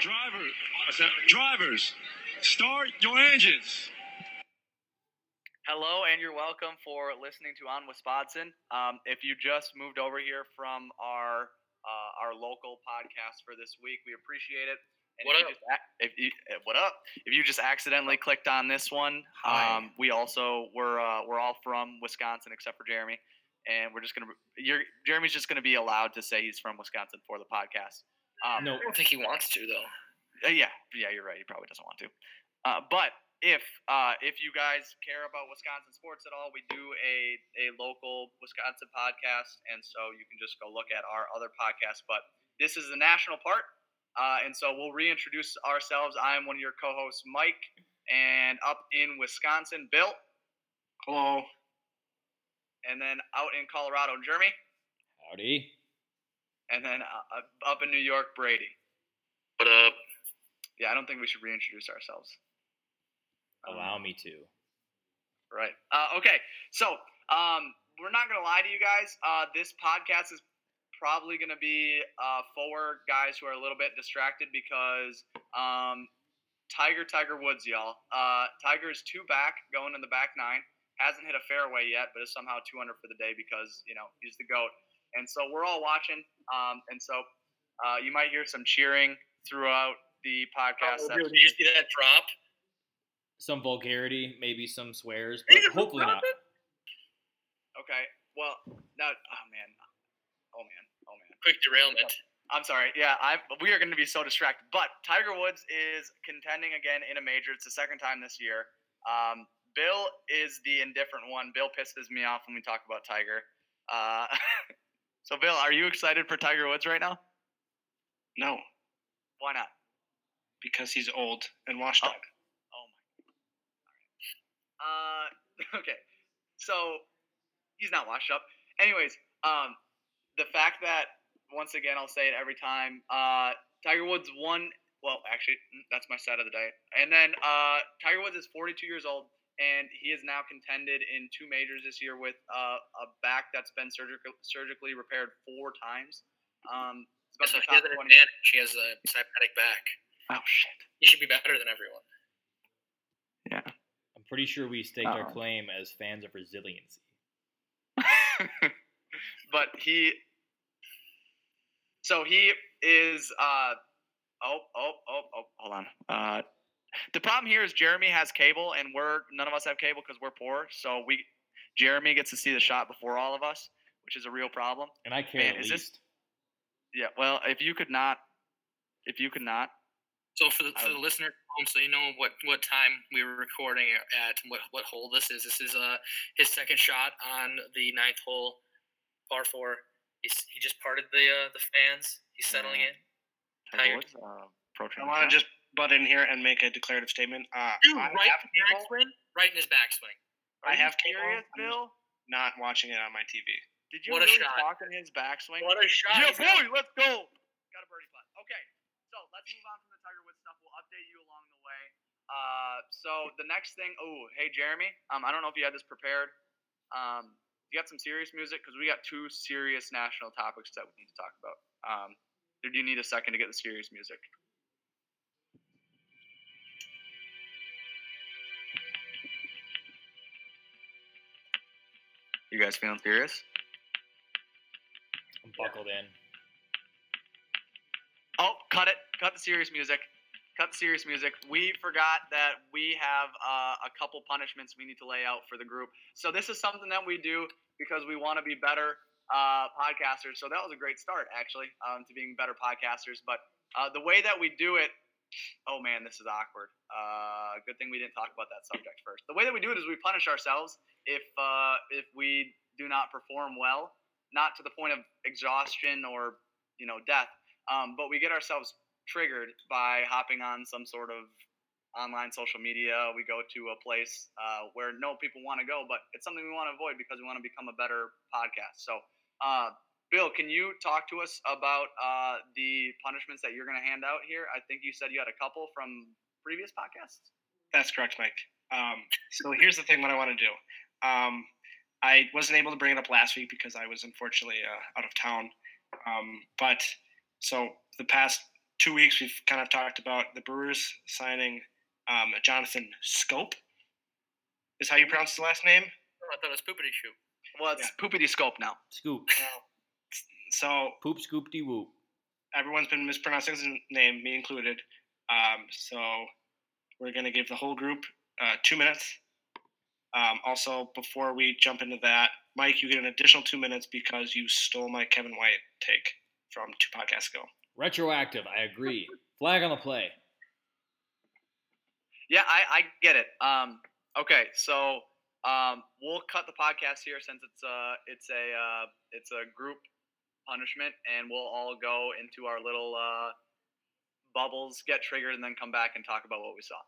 Drivers, I said, drivers, start your engines. Hello, and you're welcome for listening to On Wisconsin. Um, if you just moved over here from our uh, our local podcast for this week, we appreciate it. And What if up? You just, if you, eh, what up? If you just accidentally clicked on this one, Hi. um, we also we're uh, we're all from Wisconsin except for Jeremy, and we're just gonna you're Jeremy's just gonna be allowed to say he's from Wisconsin for the podcast. Um, No, I don't think he wants to though. uh, yeah, yeah, you're right. He probably doesn't want to. Uh, but if uh, if you guys care about Wisconsin sports at all, we do a a local Wisconsin podcast, and so you can just go look at our other podcast. But this is the national part, uh, and so we'll reintroduce ourselves. I'm one of your co-hosts, Mike, and up in Wisconsin, Bill, hello. and then out in Colorado, Jeremy, Howdy. And then uh, uh, up in New York, Brady. What up? Yeah, I don't think we should reintroduce ourselves. Allow me to. Right. Uh, okay. So um, we're not gonna lie to you guys. Uh, this podcast is probably gonna be uh, for guys who are a little bit distracted because um, Tiger Tiger Woods, y'all. Uh, Tiger is two back, going in the back nine. Hasn't hit a fairway yet, but is somehow 200 for the day because you know he's the goat. And so we're all watching. Um, and so uh, you might hear some cheering throughout the podcast. Oh, did you see that drop? Some vulgarity, maybe some swears, but hopefully not. Okay. Well, now, oh man, oh man, oh man. Quick derailment. I'm sorry. Yeah, I we are going to be so distracted. But Tiger Woods is contending again in a major. It's the second time this year. Um, Bill is the indifferent one. Bill pisses me off when we talk about Tiger. Uh, so, Bill, are you excited for Tiger Woods right now? No, Why not? because he's old and washed Oh. up. Oh my. All right. Uh, okay. So he's not washed up. Anyways, um, the fact that once again I'll say it every time. Uh, Tiger Woods won. Well, actually, mm, that's my set of the day. And then uh, Tiger Woods is 42 years old, and he has now contended in two majors this year with uh, a back that's been surgical, surgically repaired four times. Um, it's So about he the has top an 20 advantage. He has a cybernetic back. Oh shit. He should be better than everyone. Yeah, I'm pretty sure we staked our Uh-oh. claim as fans of resiliency. but he so he is uh oh oh oh oh hold on uh the problem here is jeremy has cable and we're none of us have cable because we're poor so we jeremy gets to see the shot before all of us which is a real problem And I care Man, the is least. this- yeah well if you could not if you could not So for the, for the listener home, so you know what, what time we were recording at, what what hole this is. This is uh his second shot on the ninth hole, par four. He's, he just parted the uh, the fans. He's settling Yeah. in. Tiger Tiger. Woods, uh, approaching I want to just butt in here and make a declarative statement. Uh, Dude, right in backswing. Right in his backswing. Are I have serious bill not watching it on my TV. did you What a really shot. talk in his backswing What a shot! Yeah, boy, let's go. Got a birdie putt. Okay, so let's move on from the Tiger Woods stuff. We'll update you along the way. Uh, so the next thing. Oh, hey Jeremy. Um, I don't know if you had this prepared. Um, you got some serious music because we got two serious national topics that we need to talk about. Um, or do you need a second to get the serious music? You guys feeling serious? I'm buckled in. Oh, cut it. Cut the serious music. Cut the serious music. We forgot that we have uh, a couple punishments we need to lay out for the group. So this is something that we do because we want to be better uh, podcasters. So that was a great start, actually, um, to being better podcasters. But uh, the way that we do it, oh man, this is awkward. Uh, good thing we didn't talk about that subject first. The way that we do it is we punish ourselves if uh, if we do not perform well, not to the point of exhaustion or you know death, um, but we get ourselves triggered by hopping on some sort of online social media. We go to a place uh, where no people want to go, but it's something we want to avoid because we want to become a better podcast. So, uh, Bill, can you talk to us about uh, the punishments that you're going to hand out here? I think you said you had a couple from previous podcasts. That's correct, Mike. Um, so here's the thing: what I want to do. Um, I wasn't able to bring it up last week because I was unfortunately uh, out of town. Um, but so the past two weeks, we've kind of talked about the Brewers signing um, Jonathan Schoop. Is how you pronounce the last name? Oh, I thought it was poopity shoot. Well, it's poopity scope now. Scoop. So Poop scoop de whoop. everyone's been mispronouncing his name, me included. Um, so we're gonna give the whole group uh, two minutes. Um, also, before we jump into that, Mike, you get an additional two minutes because you stole my Kevin White take from two podcasts ago. Retroactive. I agree. Flag on the play. Yeah, I, I get it. Um, okay, so um, we'll cut the podcast here since it's a it's a uh, it's a group punishment, and we'll all go into our little uh, bubbles, get triggered, and then come back and talk about what we saw.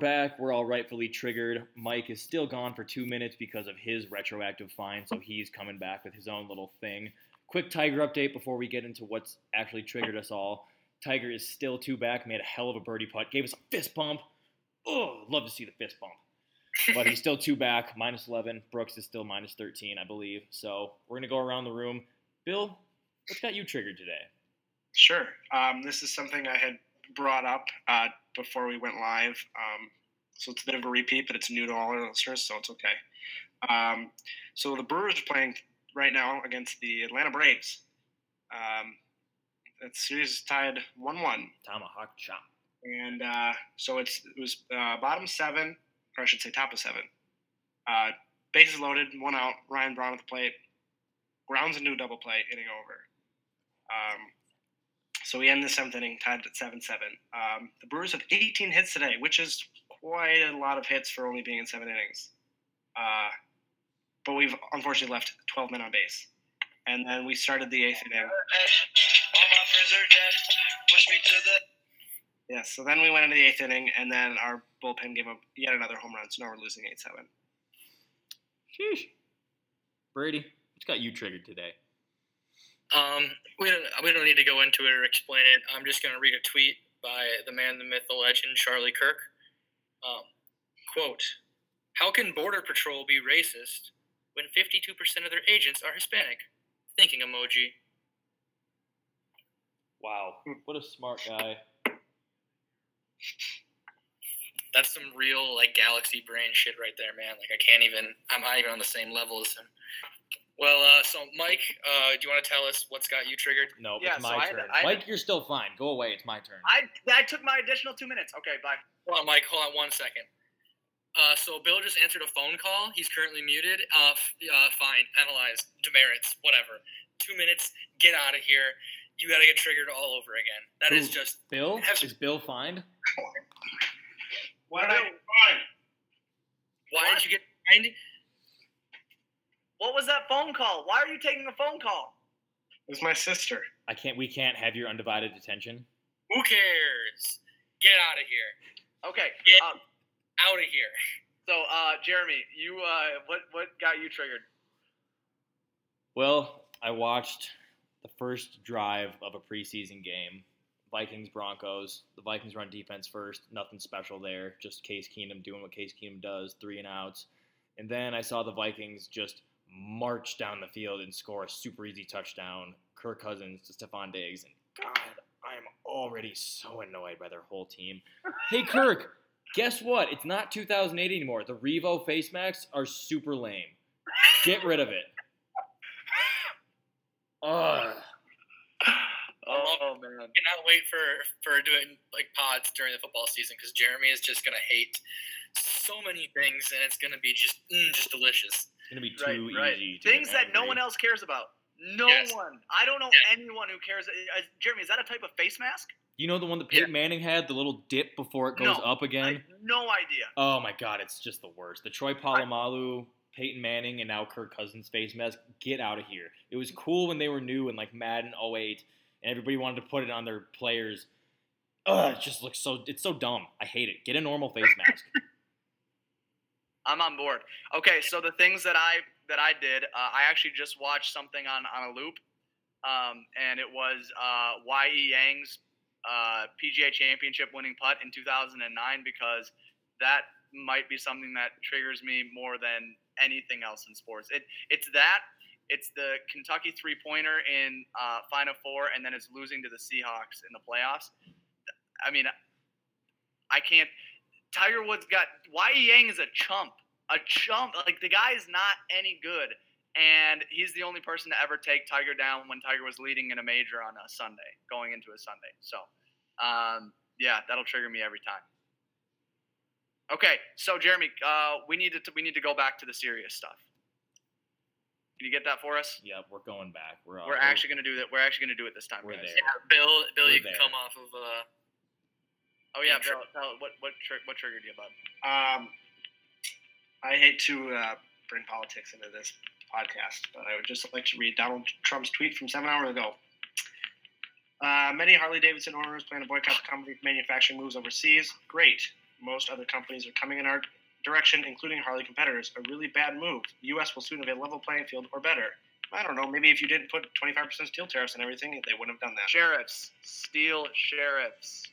Back. We're all rightfully triggered. Mike is still gone for two minutes because of his retroactive fine, so he's coming back with his own little thing. Quick Tiger update before we get into what's actually triggered us all. Tiger is still two back, made a hell of a birdie putt, gave us a fist bump. Oh, love to see the fist bump. But he's still two back, minus 11. Brooks is still minus 13, I believe. So we're going to go around the room. Bill, what's got you triggered today? Sure. Um, this is something I had brought up uh, before we went live. Um, so it's a bit of a repeat, but it's new to all our listeners, so it's okay. Um, so the Brewers are playing right now against the Atlanta Braves. Um, that series is tied 1 1. Tomahawk chop. And uh, so it's it was uh, bottom seven, or I should say top of seven. Uh, bases loaded, one out. Ryan Braun at the plate. Grounds into a double play, inning over. Um, so we end the seventh inning tied at seven seven. Um, the Brewers have 18 hits today, which is quite a lot of hits for only being in seven innings. Uh, but we've unfortunately left 12 men on base. And then we started the eighth inning. Yeah, so then we went into the eighth inning, and then our bullpen gave up yet another home run. So now we're losing 8 7. Sheesh. Brady, what's got you triggered today? Um, we don't we don't need to go into it or explain it. I'm just going to read a tweet by the man, the myth, the legend, Charlie Kirk. Um, quote: How can Border Patrol be racist when 52% of their agents are Hispanic? thinking emoji. Wow, what a smart guy. That's some real like galaxy brain shit right there, man. Like I can't even. I'm not even on the same level as him. Well, uh, so Mike, uh, do you want to tell us what's got you triggered? No, Yeah, it's so my I turn. I had- Mike, you're still fine. Go away. It's my turn. I I took my additional two minutes. Okay, bye. Hold on, Mike. Hold on one second. Uh, so Bill just answered a phone call. He's currently muted. Uh, f- uh, fine, penalized, demerits, whatever. Two minutes. Get out of here. You got to get triggered all over again. That is Who? just. Bill? Have Is Bill fine? What did I do? Why What? did you get fined? What was that phone call? Why are you taking a phone call? It was my sister. I can't. We can't have your undivided attention. Who cares? Get out of here. Okay. Get Um, out of here. so, uh, Jeremy, you uh, what what got you triggered? Well, I watched the first drive of a preseason game. Vikings Broncos. The Vikings run defense first. Nothing special there. Just Case Keenum doing what Case Keenum does, three and outs. And then I saw the Vikings just march down the field and score a super easy touchdown. Kirk Cousins to Stefon Diggs. And God, I am already so annoyed by their whole team. Hey, Kirk, guess what? It's not 2008 anymore. The Revo face masks are super lame. Get rid of it. Ugh. Oh man. I Cannot wait for for doing like pods during the football season because Jeremy is just gonna hate so many things and it's gonna be just mm, just delicious. It's gonna be too right. easy. To Things that no one else cares about. No Yes. one. I don't know Yeah. anyone who cares. Uh, Jeremy, is that a type of face mask? You know the one that Peyton Manning had, the little dip before it goes No, up I again. have no idea. Oh my god, it's just the worst. The Troy Polamalu, Peyton Manning, and now Kirk Cousins face mask. Get out of here. It was cool when they were new and like Madden 08, and everybody wanted to put it on their players. Ugh, it just looks so. It's so dumb. I hate it. Get a normal face mask. I'm on board. Okay, so the things that I that I did, uh, I actually just watched something on on a loop, um, and it was uh, Y.E. Yang's uh, PGA Championship winning putt in 2009 because that might be something that triggers me more than anything else in sports. It it's that. It's the Kentucky three pointer in uh, Final Four, and then it's losing to the Seahawks in the playoffs. I mean, I can't. Tiger Woods got Y.E. Yang is a chump, a chump. Like the guy is not any good, and he's the only person to ever take Tiger down when Tiger was leading in a major on a Sunday, going into a Sunday. So, um, yeah, that'll trigger me every time. Okay, so Jeremy, uh, we need to we need to go back to the serious stuff. Can you get that for us? yep, we're going back. We're, uh, We're actually gonna do that. We're actually gonna do it this time, We're guys. there. Yeah, Bill, Bill, We're you can there. come off of. Uh, Oh yeah, Bill. Tell, what what tri- what triggered you, bud? Um, I hate to uh, bring politics into this podcast, but I would just like to read Donald Trump's tweet from seven hours ago. Uh, many Harley Davidson owners plan to boycott the company's manufacturing moves overseas. Great. Most other companies are coming in our direction, including Harley competitors. A really bad move. The U.S. will soon have a level playing field or better. I don't know. Maybe if you didn't put 25% steel tariffs and everything, they wouldn't have done that. Sheriffs, steel sheriffs.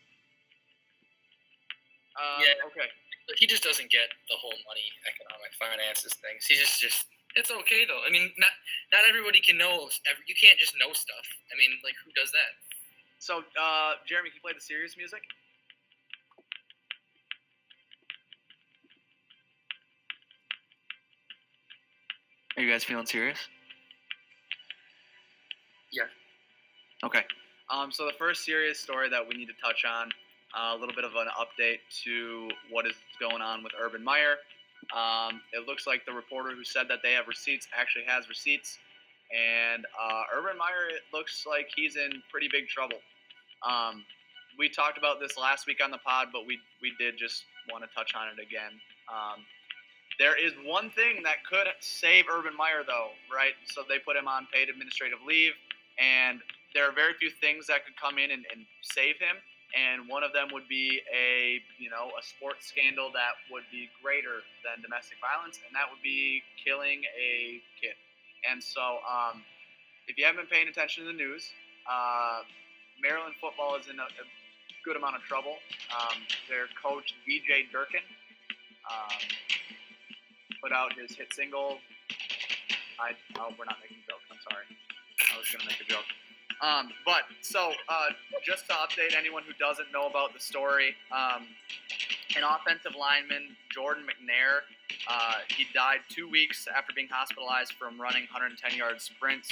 Uh, Yeah. Okay. he just doesn't get the whole money, economic, finances things. He just just. It's okay though. I mean, not not everybody can know. every- You can't just know stuff. I mean, like who does that? So, uh, Jeremy, can you play the serious music? Are you guys feeling serious? Yeah. Okay. Um, so the first serious story that we need to touch on, a little bit of an update to what is going on with Urban Meyer. Um, it looks like the reporter who said that they have receipts actually has receipts, and uh, Urban Meyer it looks like he's in pretty big trouble. Um, we talked about this last week on the pod, but we we did just want to touch on it again. Um, there is one thing that could save Urban Meyer, though, right? So they put him on paid administrative leave, and there are very few things that could come in and, and save him. And one of them would be a you know a sports scandal that would be greater than domestic violence, and that would be killing a kid. And so, um, if you haven't been paying attention to the news, uh, Maryland football is in a, a good amount of trouble. Um, their coach DJ Durkin um, put out his hit single. I oh, we're not making jokes. I'm sorry. I was gonna make a joke. Um, but so uh, just to update anyone who doesn't know about the story, um, an offensive lineman, Jordan McNair, uh, he died two weeks after being hospitalized from running 110 yard sprints.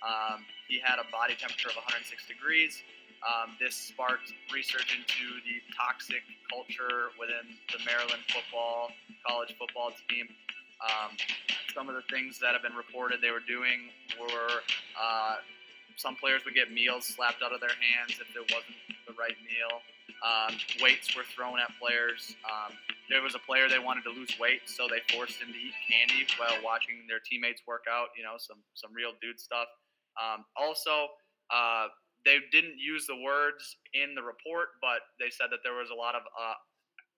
Um, he had a body temperature of 106 degrees. Um, this sparked research into the toxic culture within the Maryland football, college football team. Um, some of the things that have been reported they were doing were uh, some players would get meals slapped out of their hands if it wasn't the right meal. Um, weights were thrown at players. Um, there was a player they wanted to lose weight, so they forced him to eat candy while watching their teammates work out. You know, some some real dude stuff. Um, also, uh, they didn't use the words in the report, but they said that there was a lot of uh,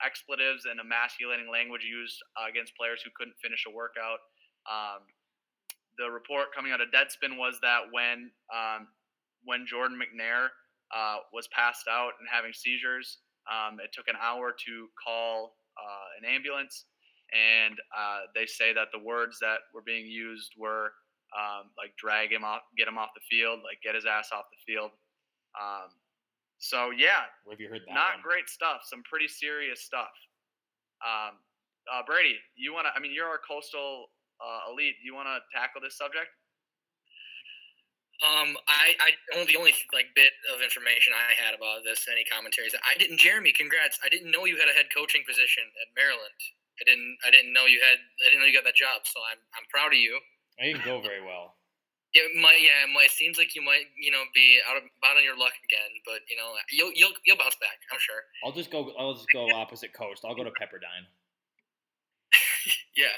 expletives and emasculating language used uh, against players who couldn't finish a workout. Um, the report coming out of Deadspin was that when um, when Jordan McNair uh, was passed out and having seizures, um, it took an hour to call uh, an ambulance, and uh, they say that the words that were being used were um, like drag him off, get him off the field, like get his ass off the field. Um, so yeah, Where have you heard that? not one? great stuff. Some pretty serious stuff. Um, uh, Brady, you want to? I mean, you're our coastal uh, elite. You want to tackle this subject? Um, I, I only the only like bit of information I had about this, any commentaries. I didn't. Jeremy, congrats! I didn't know you had a head coaching position at Maryland. I didn't. I didn't know you had. I didn't know you got that job. So I'm. I'm proud of you. I didn't go very well. Yeah, it might. Yeah, it might. It seems like you might. You know, be out of out on your luck again. But you know, you'll you'll you'll bounce back. I'm sure. I'll just go. I'll just go opposite coast. I'll go to Pepperdine. Yeah.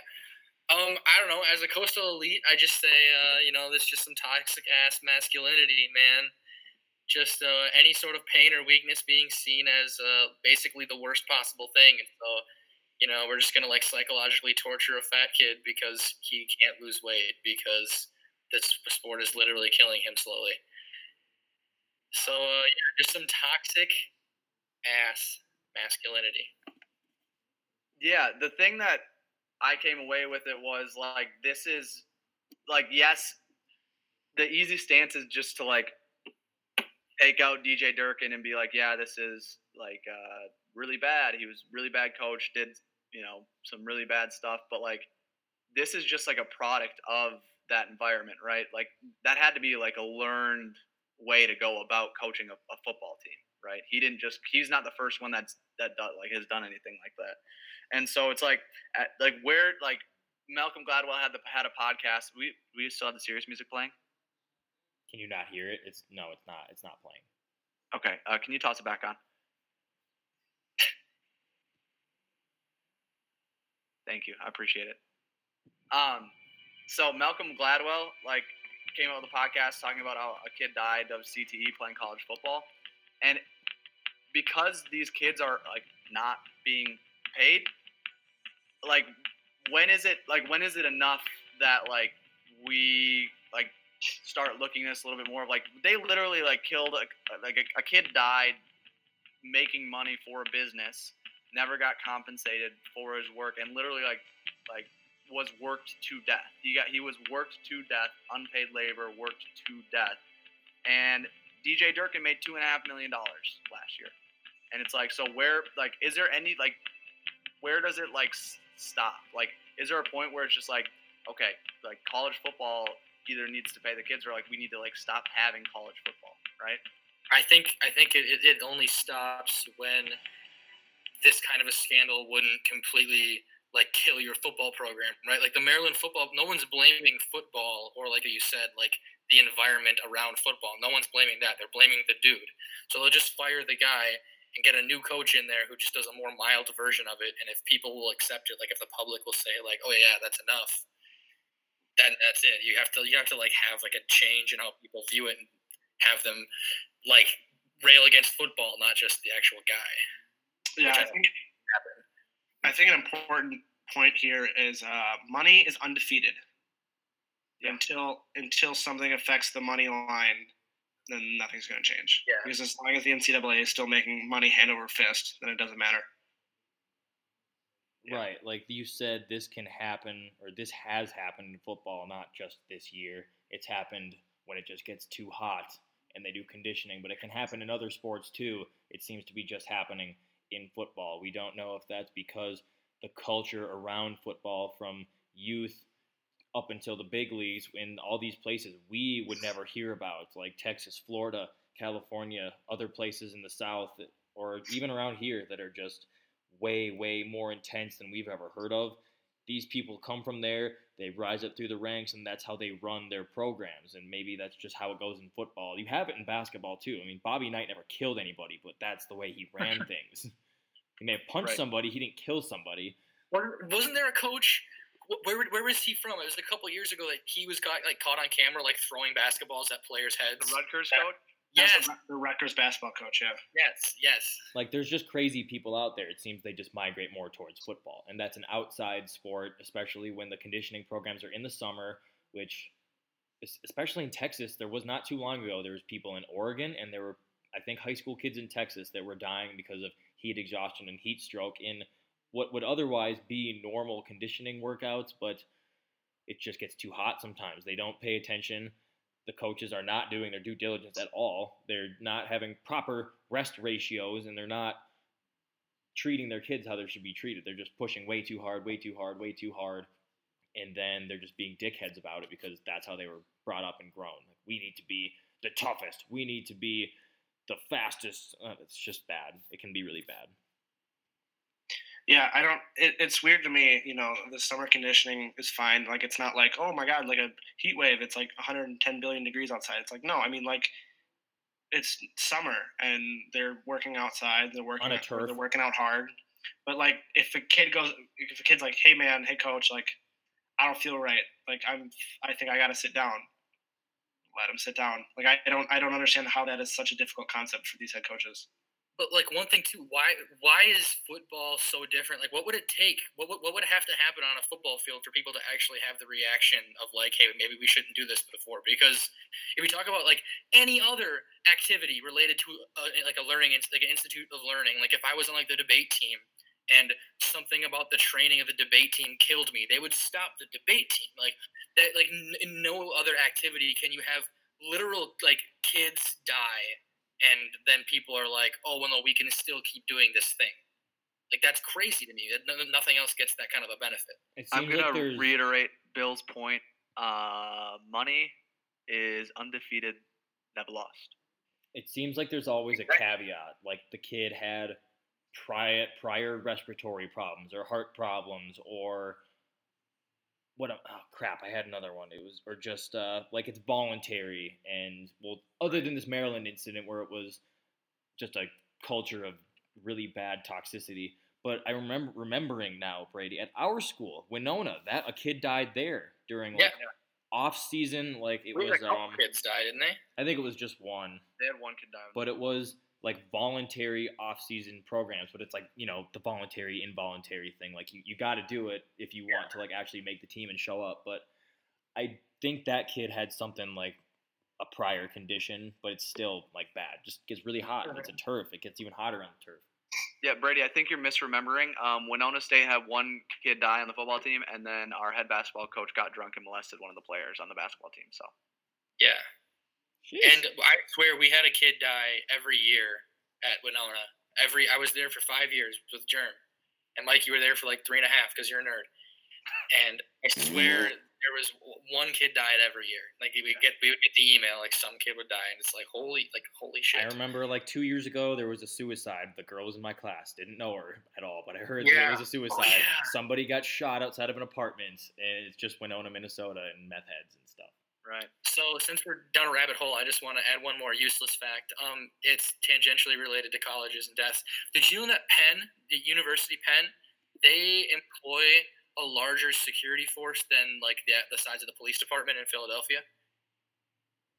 Um, I don't know. As a coastal elite, I just say, uh, you know, there's just some toxic ass masculinity, man. Just uh, any sort of pain or weakness being seen as uh, basically the worst possible thing. And so, you know, we're just gonna like psychologically torture a fat kid because he can't lose weight because this sport is literally killing him slowly. So uh, yeah, just some toxic ass masculinity. Yeah, the thing that I came away with it was like this is like yes, the easy stance is just to like take out DJ Durkin and be like, yeah, this is like uh, really bad. He was really bad coach, did you know some really bad stuff, but like this is just like a product of that environment, right? Like that had to be like a learned way to go about coaching a, a football team, right? He didn't just he's not the first one that's that like has done anything like that. And so it's like at, like where like Malcolm Gladwell had the had a podcast. We we still have the serious music playing. Can you not hear it? It's no, it's not. It's not playing. Okay, uh, can you toss it back on? Thank you, I appreciate it. Um, so Malcolm Gladwell like came out with a podcast talking about how a kid died of CTE playing college football, and because these kids are like not being paid, like when is it like when is it enough that like we like start looking at this a little bit more of like they literally like killed a, like a, a kid died making money for a business never got compensated for his work and literally like like was worked to death. He got he was worked to death unpaid labor worked to death. And dj durkin made two and a half million dollars last year. And it's like so where like is there any like where does it like stop like is there a point where it's just like okay like college football either needs to pay the kids or like we need to like stop having college football, right? I think I think it, it, only stops when this kind of a scandal wouldn't completely like kill your football program, right? Like the Maryland football, no one's blaming football or like you said, like the environment around football. No one's blaming that. They're blaming the dude. So they'll just fire the guy and get a new coach in there who just does a more mild version of it. And if people will accept it, like if the public will say like, "Oh yeah, that's enough," then that's it. You have to you have to like have like a change in how people view it and have them like rail against football, not just the actual guy. Yeah, I I think I think an important point here is uh, money is undefeated until until something affects the money line. Then nothing's going to change. Yeah. Because as long as the NCAA is still making money hand over fist, then it doesn't matter. Yeah. Right. Like you said, this can happen, or this has happened in football, not just this year. It's happened when it just gets too hot and they do conditioning, but it can happen in other sports too. It seems to be just happening in football. We don't know if that's because the culture around football from youth up until the big leagues in all these places we would never hear about, like Texas, Florida, California, other places in the South, or even around here that are just way, way more intense than we've ever heard of. These people come from there, they rise up through the ranks, and that's how they run their programs. And maybe that's just how it goes in football. You have it in basketball too. I mean, Bobby Knight never killed anybody, but that's the way he ran things. He may have punched Right. somebody, he didn't kill somebody. Or wasn't there a coach? Wh- Where where was he from? It was a couple years ago that he was got like caught on camera like throwing basketballs at players' heads. The Rutgers Yeah. coach. Yes, the, the Rutgers basketball coach. Yeah. yes, yes. Like, there's just crazy people out there. It seems they just migrate more towards football. And that's an outside sport, especially when the conditioning programs are in the summer, which, especially in Texas, there was not too long ago, there was people in Oregon and there were, I think, high school kids in Texas that were dying because of heat exhaustion and heat stroke in what would otherwise be normal conditioning workouts, but it just gets too hot sometimes. They don't pay attention. The coaches are not doing their due diligence at all. They're not having proper rest ratios and they're not treating their kids how they should be treated. They're just pushing way too hard, way too hard, way too hard. And then they're just being dickheads about it because that's how they were brought up and grown. Like, we need to be the toughest. We need to be the fastest. Uh, it's just bad. It can be really bad. Yeah, I don't. It, it's weird to me. You know, the summer conditioning is fine. Like, it's not like, oh my god, like a heat wave. It's like 110 billion degrees outside. It's like, no, I mean, like, it's summer and they're working outside. They're working On a or turf. They're working out hard. But like, if a kid goes, if a kid's like, hey man, hey coach, like, I don't feel right. Like, I'm, I think I gotta sit down. Let him sit down. Like, I don't, I don't understand how that is such a difficult concept for these head coaches. But like one thing too, why why is football so different? Like, what would it take? What would, what would have to happen on a football field for people to actually have the reaction of like, hey, maybe we shouldn't do this before? Because if we talk about like any other activity related to uh, like a learning, like an institute of learning, like if I was on like the debate team and something about the training of the debate team killed me, they would stop the debate team. Like that, like n- no other activity can you have literal like kids die and then people are like, "Oh, well, no, we can still keep doing this thing." Like that's crazy to me. That no, nothing else gets that kind of a benefit. I'm gonna like there's reiterate Bill's point. Uh, money is undefeated, never lost. it seems like there's always a caveat. Like the kid had prior prior respiratory problems or heart problems or what? a- Oh crap! I had another one. It was or just uh, like it's voluntary and well, other than this Maryland incident where it was just a culture of really bad toxicity. But I remember remembering now, Brady, at our school, Winona, that a kid died there during like Yeah. off season. Like it We had was a couple um, kids died, didn't they? I think it was just one They had one kid die. but it was like voluntary off-season programs but it's like you know the voluntary involuntary thing like you, you got to do it if you want to like actually make the team and show up but i think that kid had something like a prior condition but it's still like bad just gets really hot and it's a turf it gets even hotter on the turf Yeah, Brady, I think you're misremembering. Um, Winona State had one kid die on the football team, and then our head basketball coach got drunk and molested one of the players on the basketball team. So Yeah. And I swear we had a kid die every year at Winona. Every I was there for five years with Germ, and Mike, you were there for like three and a half because you're a nerd. And I swear there was one kid died every year. Like we would get we would get the email like some kid would die, and it's like holy like holy shit. I remember like two years ago there was a suicide. The girl was in my class. Didn't know her at all, but I heard that Yeah. it was a oh, suicide. yeah. Somebody got shot outside of an apartment, and it's just Winona, Minnesota, and meth heads and stuff. Right. So since we're down a rabbit hole, I just want to add one more useless fact. Um, it's tangentially related to colleges and deaths. Did you know that Penn, the University Penn, they employ a larger security force than like the, the size of the police department in Philadelphia?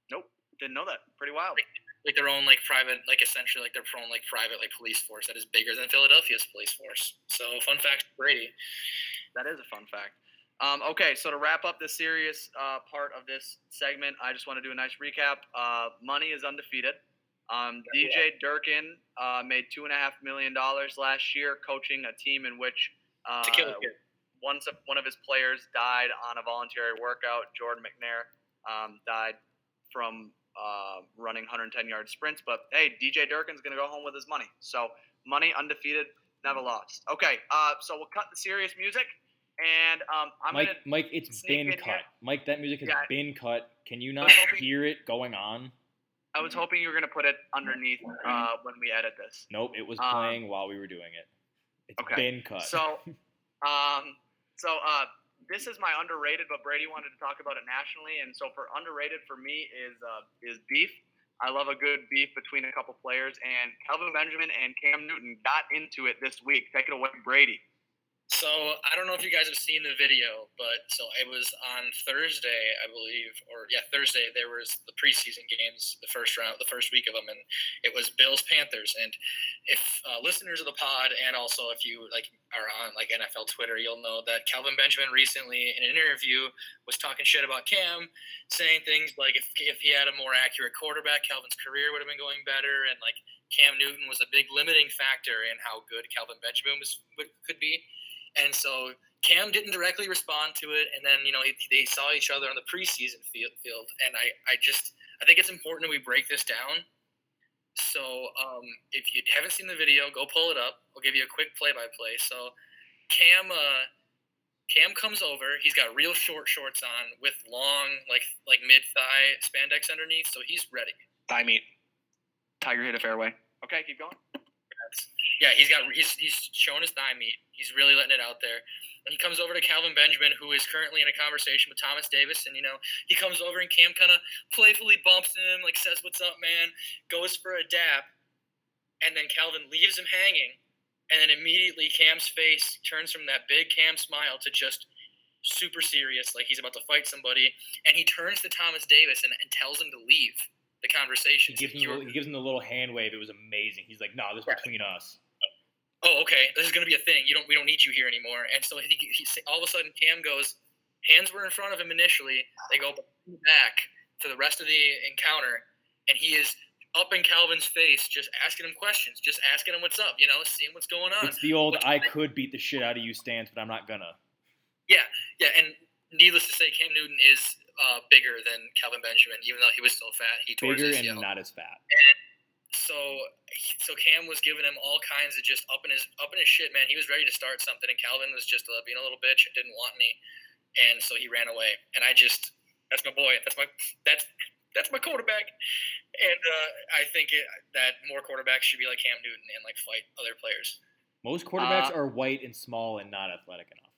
Nope, didn't know that. Pretty wild. Like their own like private, like essentially like their own like private like police force that is bigger than Philadelphia's police force. So fun fact, Brady. That is a fun fact. Um, okay, so to wrap up the serious uh, part of this segment, I just want to do a nice recap. Uh, money is undefeated. Um, DJ Durkin uh, made two and a half million dollars last year coaching a team in which uh, To one one of his players died on a voluntary workout. Jordan McNair um, died from uh, running 110 yard sprints. But hey, DJ Durkin's gonna go home with his money. So money undefeated, never lost. Okay, uh, so we'll cut the serious music, and um, I'm Mike, gonna. Mike, it's been cut. here. Mike, that music has Yeah. been cut. Can you not hoping- hear it going on? I was hoping you were gonna put it underneath uh, when we edit this. Nope, it was Um, playing while we were doing it. It's okay. been cut. So, um, so uh, this is my underrated, but Brady wanted to talk about it nationally, and so for underrated for me is uh, is beef. I love a good beef between a couple players, and Kelvin Benjamin and Cam Newton got into it this week. Take it away, Brady. So I don't know if you guys have seen the video, but so it was on Thursday, I believe, or yeah, Thursday. There was the preseason games, the first round, the first week of them, and it was Bills Panthers. And if uh, listeners of the pod, and also if you like are on like NFL Twitter, you'll know that Kelvin Benjamin recently in an interview was talking shit about Cam, saying things like if if he had a more accurate quarterback, Kelvin's career would have been going better, and like Cam Newton was a big limiting factor in how good Kelvin Benjamin was could be. And so Cam didn't directly respond to it, and then you know he, they saw each other on the preseason field, and I, I just I think it's important that we break this down. So um, if you haven't seen the video, go pull it up. I'll give you a quick play-by-play. So Cam uh, Cam comes over. He's got real short shorts on with long like like mid thigh spandex underneath, so he's ready. Thigh meat. Tiger hit a fairway. Okay, keep going. Yeah, he's got he's he's showing his thigh meat. He's really letting it out there. And he comes over to Kelvin Benjamin, who is currently in a conversation with Thomas Davis, and you know he comes over and Cam kind of playfully bumps him, like says, "What's up, man?" Goes for a dap, and then Kelvin leaves him hanging, and then immediately Cam's face turns from that big Cam smile to just super serious, like he's about to fight somebody, and he turns to Thomas Davis and, and tells him to leave the he conversation. gives him, he gives him the little hand wave. It was amazing. He's like, "Nah, this is Right. between us." Oh, okay, this is gonna be a thing. You don't, we don't need you here anymore. And so he, he all of a sudden, Cam goes, hands were in front of him initially. They go back for the rest of the encounter, and he is up in Kelvin's face, just asking him questions, just asking him what's up, you know, seeing what's going on. It's the old Which- "I could beat the shit out of you" stance, but I'm not gonna. Yeah, yeah, and needless to say, Cam Newton is uh, bigger than Kelvin Benjamin, even though he was still fat. He tore Bigger his and not as fat. So so Cam was giving him all kinds of just up in his up in his shit, man. He was ready to start something, and Kelvin was just uh, being a little bitch and didn't want any, and so he ran away. And I just that's my boy. That's my that's that's my quarterback. And uh, I think it, that more quarterbacks should be like Cam Newton and like fight other players. Most quarterbacks Uh, are white and small and not athletic enough.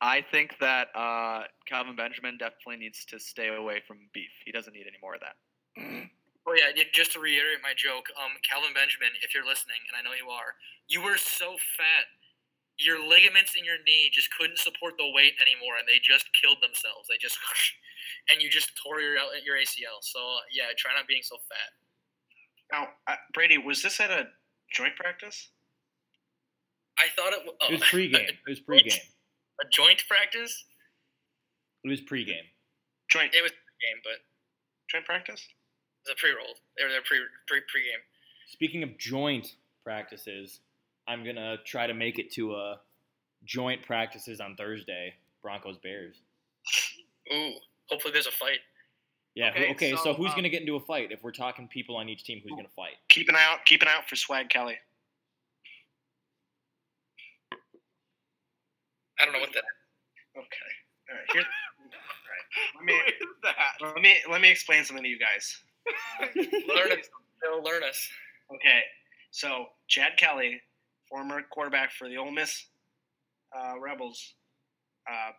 I think that uh, Kelvin Benjamin definitely needs to stay away from beef. He doesn't need any more of that. Oh yeah, yeah, just to reiterate my joke, um, Kelvin Benjamin, if you're listening, and I know you are, you were so fat, your ligaments in your knee just couldn't support the weight anymore, and they just killed themselves. They just, and you just tore your your ACL. So yeah, try not being so fat. Now, uh, Brady, was this at a joint practice? I thought it, wa- oh, It was pregame. It was pregame. a joint practice. It was pregame. Joint It was pregame, but joint practice? It was a pre-roll. They were there pre pre pregame. Speaking of joint practices, I'm gonna try to make it to a joint practices on Thursday. Broncos Bears. Ooh, hopefully there's a fight. Yeah. who- Okay, Okay. so, so, who's um, gonna get into a fight? If we're talking people on each team, who's gonna fight? Keep an eye out. Keep an eye out for Swag Kelly. I don't know what that. Okay. All right. Here's. All right. Let me Who is that? let me let me explain something to you guys. Learn us. They'll learn us. Okay. So Chad Kelly, former quarterback for the Ole Miss uh, Rebels, uh,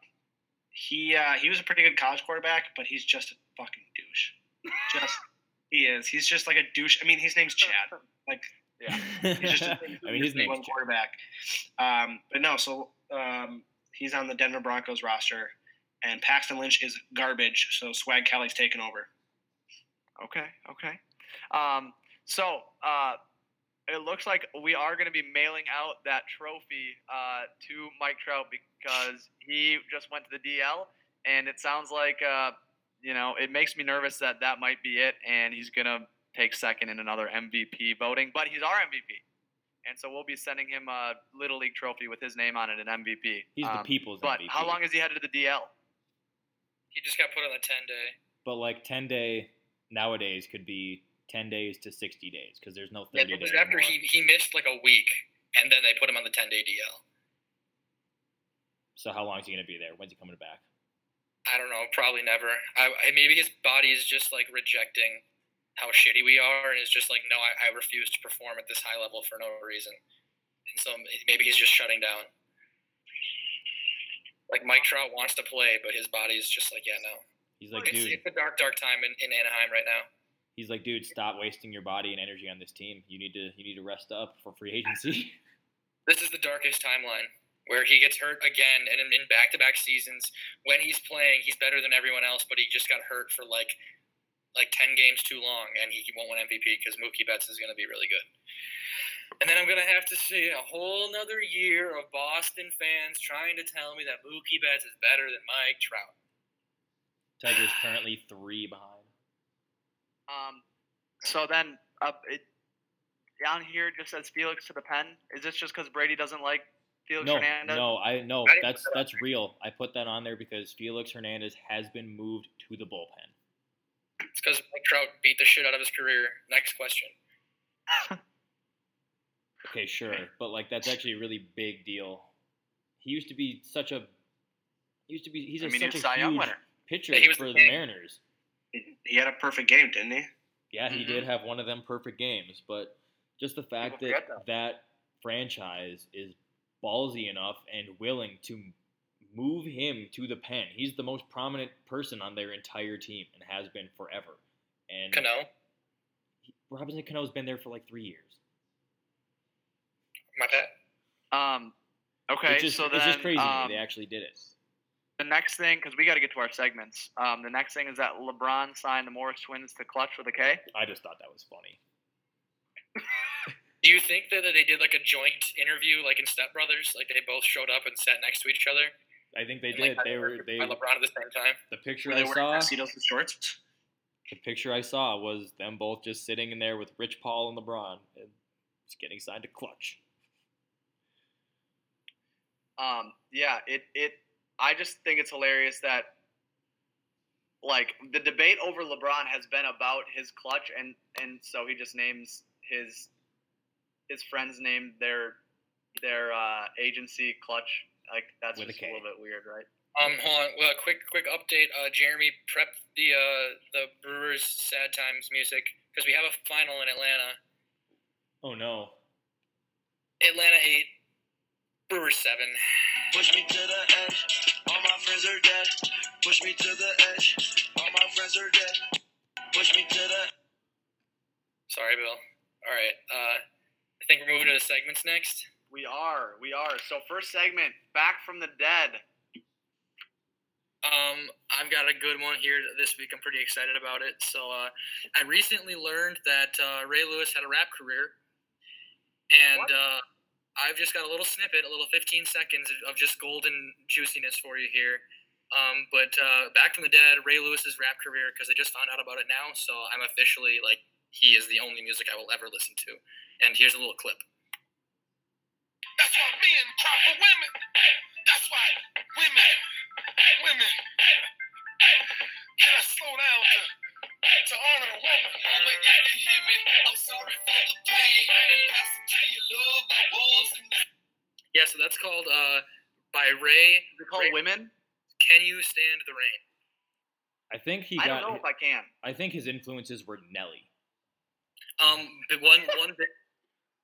he uh, he was a pretty good college quarterback, but he's just a fucking douche. Just he is. He's just like a douche. I mean, his name's Chad. Like he's just. A, I mean, his name's one quarterback. Um, but no, so um, he's on the Denver Broncos roster, and Paxton Lynch is garbage. So Swag Kelly's taken over. Okay, okay. Um, so uh, it looks like we are going to be mailing out that trophy uh, to Mike Trout because he just went to the DL, and it sounds like uh, you know it makes me nervous that that might be it, and he's going to take second in another MVP voting, but he's our MVP. And so we'll be sending him a Little League trophy with his name on it, an MVP. He's the Um, people's But MVP. how long is he headed to the DL? He just got put on the ten day. But like ten day nowadays could be ten days to sixty days because there's no Yeah, thirty it was day after anymore. he, he missed like a week, and then they put him on the 10 day DL. So how long is he gonna be there? When's he coming back? I don't know, probably never. I, I maybe his body is just like rejecting how shitty we are, and is just like, no, I, I refuse to perform at this high level for no reason. And so maybe he's just shutting down. Like Mike Trout wants to play, but his body is just like, yeah, no. He's like, it's, dude. it's a dark, dark time in, in Anaheim right now. He's like, dude, stop wasting your body and energy on this team. You need to you need to rest up for free agency. This is the darkest timeline where he gets hurt again, and in back to back seasons, when he's playing, he's better than everyone else, but he just got hurt for like like ten games too long, and he won't win MVP because Mookie Betts is going to be really good. And then I'm going to have to see a whole nother year of Boston fans trying to tell me that Mookie Betts is better than Mike Trout. Tiger's currently three behind. Um, so then up it down here it just says Felix to the pen. Is this just because Brady doesn't like Felix No, Hernandez? no, I no, I didn't that's that's real. I put that on there because Felix Hernandez has been moved to the bullpen. It's because Mike Trout beat the shit out of his career. Next question. Okay, sure, but like that's actually a really big deal. He used to be such a he used to be he's I a, mean, such he's a Cy Young huge winner. Pitcher Yeah, he was for the the. Mariners. He had a perfect game, didn't he? Yeah, he Mhm. did have one of them perfect games, but just the fact People that forget that franchise is ballsy enough and willing to move him to the pen. He's the most prominent person on their entire team and has been forever. And Cano, he- Robinson Cano's been there for like three years. my bad. Um, okay, it's just, so then it's just crazy um, they actually did it. The next thing, because we got to get to our segments. Um, the next thing is that LeBron signed the Morris twins to Klutch with a K. I just thought that was funny. Do you think that they did like a joint interview, like in Step Brothers, like they both showed up and sat next to each other? I think they And, like, did. They were they by LeBron at the same time. the picture Were they I wearing saw tuxedos and shorts? the picture I saw was them both just sitting in there with Rich Paul and LeBron and just getting signed to Klutch. Um, yeah, it it. I just think it's hilarious that like the debate over LeBron has been about his clutch and and so he just names his his friends name their their uh, agency clutch. Like that's With just a, a little bit weird right? Um hold on. Well quick quick update. Uh, Jeremy prepped the uh, the Brewers sad times music because we have a final in Atlanta. Oh no. Atlanta 8 Brewer 7. Push me to the edge. All my friends are dead. Push me to the edge. All my friends are dead. Push me to the. Sorry, Bill. All right. Uh, I think we're moving to the segments next. We are. We are. So, first segment Back from the Dead. Um, I've got a good one here this week. I'm pretty excited about it. So uh, I recently learned that uh, Ray Lewis had a rap career, and uh, I've just got a little snippet, a little 15 seconds of, just golden juiciness for you here. Um, but uh, back from the dead, Ray Lewis's rap career, because I just found out about it now. So I'm officially like he is the only music I will ever listen to. And here's a little clip. That's why men cry for women. That's why women, women. Can I slow down to, to honor a woman? Woman, you hear me. I'm sorry for the pain. And pass it to your love like wolves Yeah, so that's called uh, by Ray. Is it called Ray- women? Can you stand the rain? I think he I got don't know if I can. I think his influences were Nelly. Um, one one big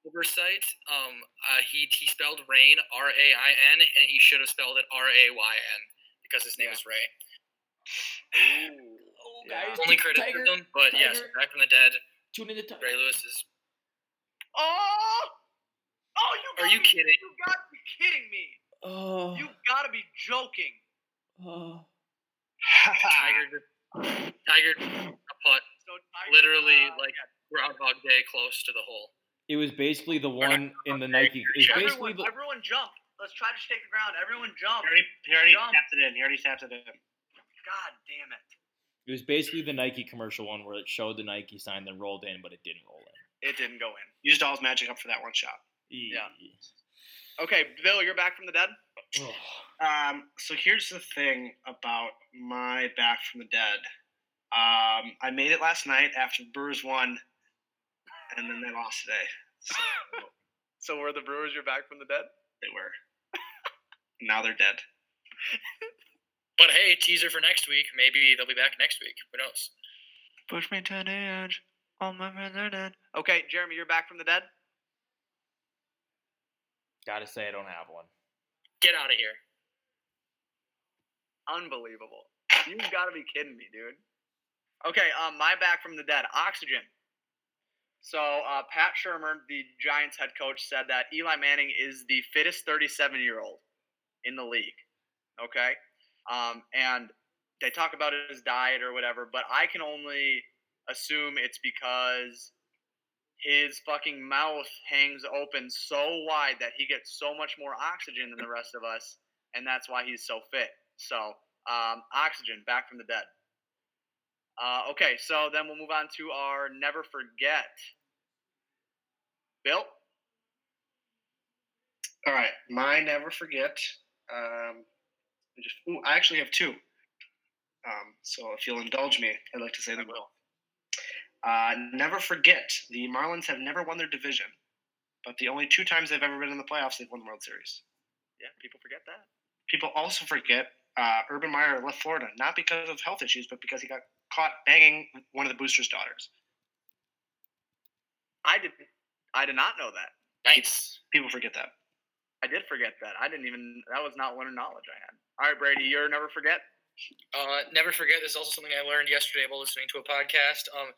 oversight. Um, uh, he he spelled rain R A I N, and he should have spelled it R A Y N because his name Yeah. is Ray. Ooh. Yeah. Only criticism, but yes, back from the dead. Tune in the time. Ray Lewis is. Oh! Oh, you Are gotta you be- kidding? You gotta be kidding me. Oh, You gotta be joking. oh. Tiger just Tiger a putt, So Tiger, Literally, uh, like, yeah, Groundhog Day, close to the hole. It was basically the one in the Nike. It was about basically everyone, the, everyone jump. Let's try to shake the ground. Everyone jump. He already, he already Jump. tapped it in. He already tapped it in. God damn it. It was basically the Nike commercial one where it showed the Nike sign then rolled in, but it didn't roll in. It didn't go in. Used all his magic up for that one shot. Yeah. Okay, Bill, you're back from the dead. Um, so here's the thing about my Back from the Dead. Um, I made it last night after the Brewers won, and then they lost today. So So were the Brewers your back from the dead? they were. now they're dead. But hey, teaser for next week. Maybe they'll be back next week. Who knows? Push me to the edge. All my friends are dead. Okay, Jeremy, you're back from the dead. Gotta say, I don't have one. Get out of here. Unbelievable. You've gotta be kidding me, dude. Okay, um, my back from the dead. Oxygen. So uh, Pat Shurmur, the Giants head coach, said that Eli Manning is the fittest 37 year old in the league. Okay, um, and they talk about his diet or whatever, but I can only assume it's because his fucking mouth hangs open so wide that he gets so much more oxygen than the rest of us, and that's why he's so fit. So, um, oxygen, back from the dead. Uh, okay, so then we'll move on to our never forget. Bill? All right, my never forget. Um, I just, ooh, I actually have two. Um, so if you'll indulge me, I'd like to say them both. Uh, never forget, the Marlins have never won their division, but the only two times they've ever been in the playoffs, they've won the World Series. Yeah, people forget that. People also forget uh, Urban Meyer left Florida, not because of health issues, but because he got caught banging one of the booster's daughters. I did. I did not know that. Nice. People forget that. I did forget that. I didn't even. That was not one of knowledge I had. All right, Brady, you're never forget. Uh, never forget. This is also something I learned yesterday while listening to a podcast. Um,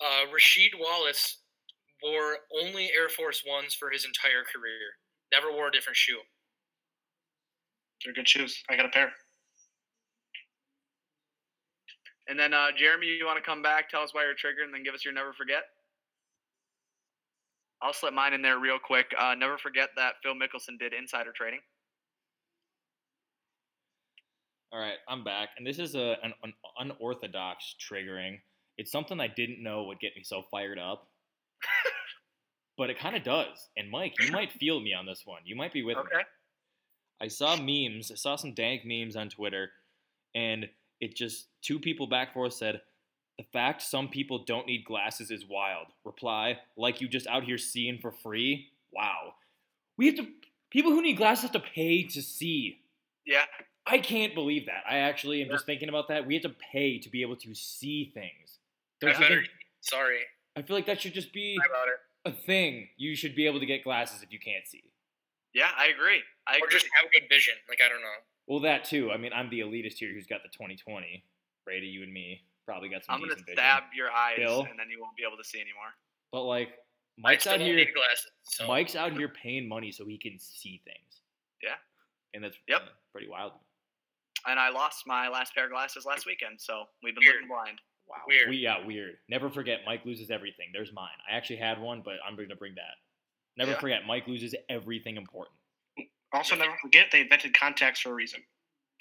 uh, Rasheed Wallace wore only Air Force Ones for his entire career. Never wore a different shoe. They're good shoes. I got a pair. And then uh, Jeremy, you want to come back, tell us why you're triggered, and then give us your never forget. I'll slip mine in there real quick. Uh, never forget that Phil Mickelson did insider trading. All right, I'm back, and this is a an, an unorthodox triggering. It's something I didn't know would get me so fired up, but it kind of does. And Mike, you might feel me on this one. You might be with me. Okay. I saw memes. I saw some dank memes on Twitter, and it just two people back and forth said, "The fact some people don't need glasses is wild." Reply, like you just out here seeing for free. Wow, we have to. People who need glasses have to pay to see. Yeah. I can't believe that. I actually am just thinking about that. We have to pay to be able to see things. Don't I you better. think? Sorry. I feel like that should just be about it. a thing. You should be able to get glasses if you can't see. Yeah, I agree. I Or agree. just have good vision. Like I don't know. Well, that too. I mean, I'm the elitist here who's got the 2020. Brady, you and me probably got some I'm gonna decent vision. stab your eyes, Bill? and then you won't be able to see anymore. But like, Mike's out here. glasses. So. Mike's out here paying money so he can see things. Yeah. And that's Yep. uh, pretty wild. And I lost my last pair of glasses last weekend, so we've been Weird. living blind. Wow. Weird. We, yeah, weird. Never forget, Mike loses everything. There's mine. I actually had one, but I'm going to bring that. Never Yeah. forget, Mike loses everything important. Also, never forget they invented contacts for a reason.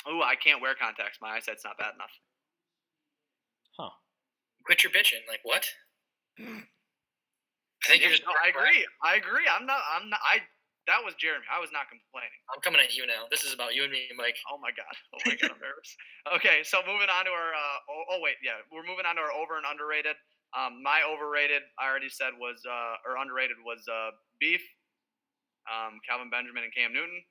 Oh, I can't wear contacts. My eyesight's not bad enough. Quit your bitching. Like what? I think you're just. No, I agree. I agree. I'm not. I'm not. I. That was Jeremy. I was not complaining. I'm coming at you now. This is about you and me, Mike. Oh my god. Oh my god. I'm nervous. Okay, so moving on to our. Uh, oh, oh wait, yeah, we're moving on to our over and underrated. Um, my overrated, I already said was, uh, or underrated was uh, beef. Um, Kelvin Benjamin and Cam Newton,